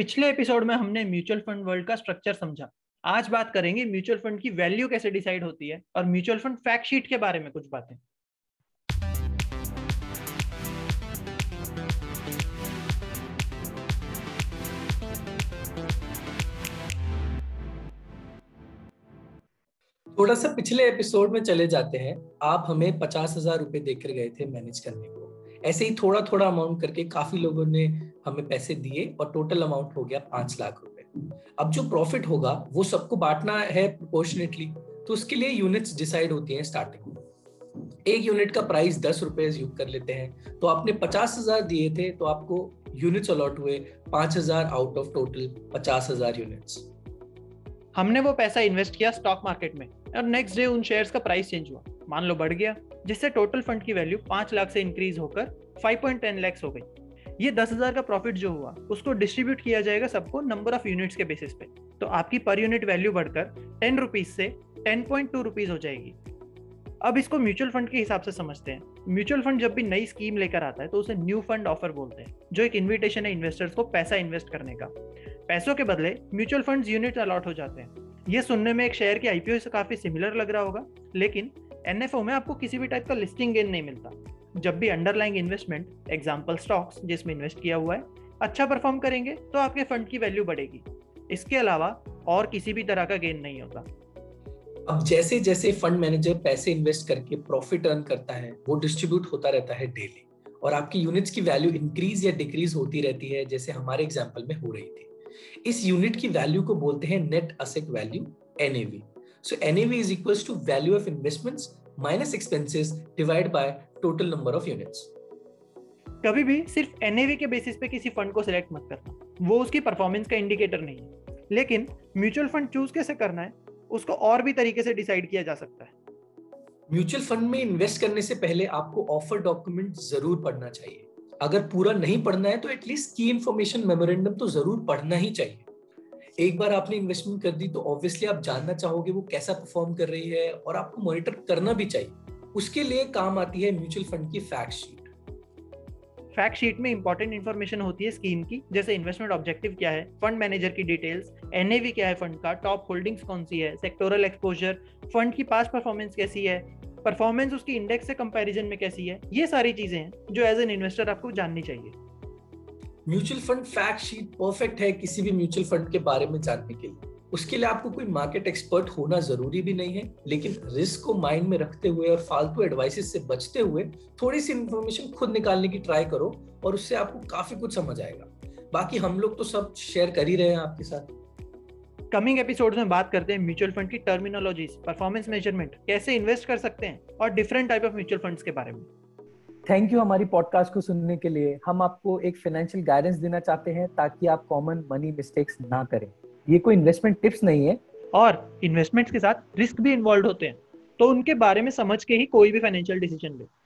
पिछले एपिसोड में हमने म्यूचुअल फंड वर्ल्ड का स्ट्रक्चर समझा। आज बात करेंगे म्यूचुअल फंड की वैल्यू कैसे डिसाइड होती है और म्यूचुअल फंड फैक्ट शीट के बारे में कुछ बातें। थोड़ा सा पिछले एपिसोड में चले जाते हैं। आप हमें पचास हज़ार रुपए देकर गए थे मैनेज करने को। ऐसे ही थोड़ा थोड़ा अमाउंट करके काफ़ी लोगों ने हमें पैसे दिए और टोटल अमाउंट हो गया पाँच लाख रुपए। अब जो प्रॉफिट होगा, वो सबको बांटना है प्रोपोर्शनेटली तो उसके लिए यूनिट्स डिसाइड होती हैं स्टार्टिंग में। एक यूनिट का प्राइस दस रुपए कर लेते हैं तो आपने पचास हज़ार दिए थे तो आपको यूनिट्स अलॉट हुए पाँच हज़ार आउट ऑफ़ टोटल पचास हज़ार यूनिट्स हमने वो पैसा इन्वेस्ट किया स्टॉक मार्केट में, और नेक्स्ट डे उन शेयर्स का प्राइस चेंज हुआ। मान लो बढ़ गया, जिससे टोटल फंड की वैल्यू पाँच लाख से इंक्रीज होकर फाइव पॉइंट टेन लैक्स हो गई। ये दस हज़ार का प्रॉफिट जो हुआ, उसको डिस्ट्रीब्यूट किया जाएगा सबको नंबर ऑफ़ यूनिट्स के बेसिस पे। तो आपकी पर यूनिट वैल्यू बढ़कर टेन रुपीज़ से टेन पॉइंट टू रुपीज़ हो जाएगी। अब इसको म्यूचुअल फंड के हिसाब से समझते हैं। म्यूचुअल फंड जब भी नई स्कीम लेकर आता है तो उसे न्यू फंड ऑफ़र बोलते हैं, जो एक इन्विटेशन है इन्वेस्टर्स को पैसा इन्वेस्ट करने का। पैसों के बदले म्यूचुअल फंड यूनिट अलॉट हो जाते हैं। ये सुनने में एक शेयर के आईपीओ से काफ़ी सिमिलर लग रहा होगा, लेकिन एनएफओ में आपको किसी भी टाइप का लिस्टिंग गेन नहीं मिलता। जब भी अंडरलाइंग इन्वेस्टमेंट एग्ज़ाम्पल स्टॉक्स जिसमें इन्वेस्ट किया हुआ है अच्छा परफॉर्म करेंगे तो आपके फंड की वैल्यू बढ़ेगी। इसके अलावा और किसी भी तरह का गेन नहीं होता। अब जैसे जैसे फंड मैनेजर पैसे इन्वेस्ट करके प्रॉफिट अर्न करता है, वो डिस्ट्रीब्यूट होता रहता है डेली और आपकी यूनिट्स की वैल्यू इंक्रीज या डिक्रीज होती रहती है, जैसे हमारे एग्ज़ाम्पल में हो रही थी। इस यूनिट की वैल्यू को बोलते हैं net asset value NAV so NAV is equals to value of investments minus expenses divide by total number of units कभी भी सिर्फ़ एनएवी के बेसिस पे किसी फंड को सिलेक्ट मत करना। वो उसकी परफॉर्मेंस का इंडिकेटर नहीं है। लेकिन म्यूचुअल फंड चूज़ कैसे करना है उसको और भी तरीके से डिसाइड किया जा सकता है। म्यूचुअल फंड में इन्वेस्ट करने से पहले आपको ऑफ़र डॉक्यूमेंट ज़रूर पढ़ना चाहिए। अगर पूरा नहीं पढ़ना है तो एटलीस्ट की इन्फॉर्मेशन मेमोरेंडम तो ज़रूर पढ़ना ही चाहिए। एक बार आपने इन्वेस्टमेंट कर दी तो ऑब्वियसली आप जानना चाहोगे वो कैसा परफॉर्म कर रही है और आपको मॉनिटर करना भी चाहिए। उसके लिए काम आती है म्यूचुअल फंड की फैक्ट शीट फैक्ट शीट में इंपॉर्टेंट इन्फॉर्मेशन होती है स्कीम की, जैसे इन्वेस्टमेंट ऑब्जेक्टिव क्या है फंड मैनेजर की डिटेल्स एनएवी क्या है फंड का टॉप होल्डिंग्स कौन सी है सेक्टोरल एक्सपोजर फंड की पास परफॉर्मेंस कैसी है परफॉर्मेंस उसकी इंडेक्स से कंपैरिजन में कैसी है, ये सारी चीज़ें हैं जो एज एन इन्वेस्टर आपको जाननी चाहिए। Mutual fund fact sheet perfect है किसी भी म्यूचुअल फंड के बारे में जानने के लिए। उसके लिए आपको कोई मार्केट एक्सपर्ट होना ज़रूरी भी नहीं है, लेकिन रिस्क को माइंड में रखते हुए और फालतू एडवाइसेस से बचते हुए थोड़ी सी इन्फॉर्मेशन खुद निकालने की ट्राई करो और उससे आपको काफ़ी कुछ समझ आएगा। बाकी हम लोग तो सब शेयर कर ही रहे हैं आपके साथ। कमिंग एपिसोड में बात करते हैं म्यूचुअल फंड की टर्मिनोलॉजीज, परफॉर्मेंस मेज़रमेंट, कैसे इन्वेस्ट कर सकते हैं और different type of mutual funds के बारे में। थैंक यू हमारी पॉडकास्ट को सुनने के लिए। हम आपको एक फाइनेंशियल गाइडेंस देना चाहते हैं ताकि आप कॉमन मनी मिस्टेक्स ना करें। ये कोई इन्वेस्टमेंट टिप्स नहीं है। और इन्वेस्टमेंट्स के साथ रिस्क भी इन्वॉल्व होते हैं। तो उनके बारे में समझ के ही कोई भी फाइनेंशियल डिसीज़न ले।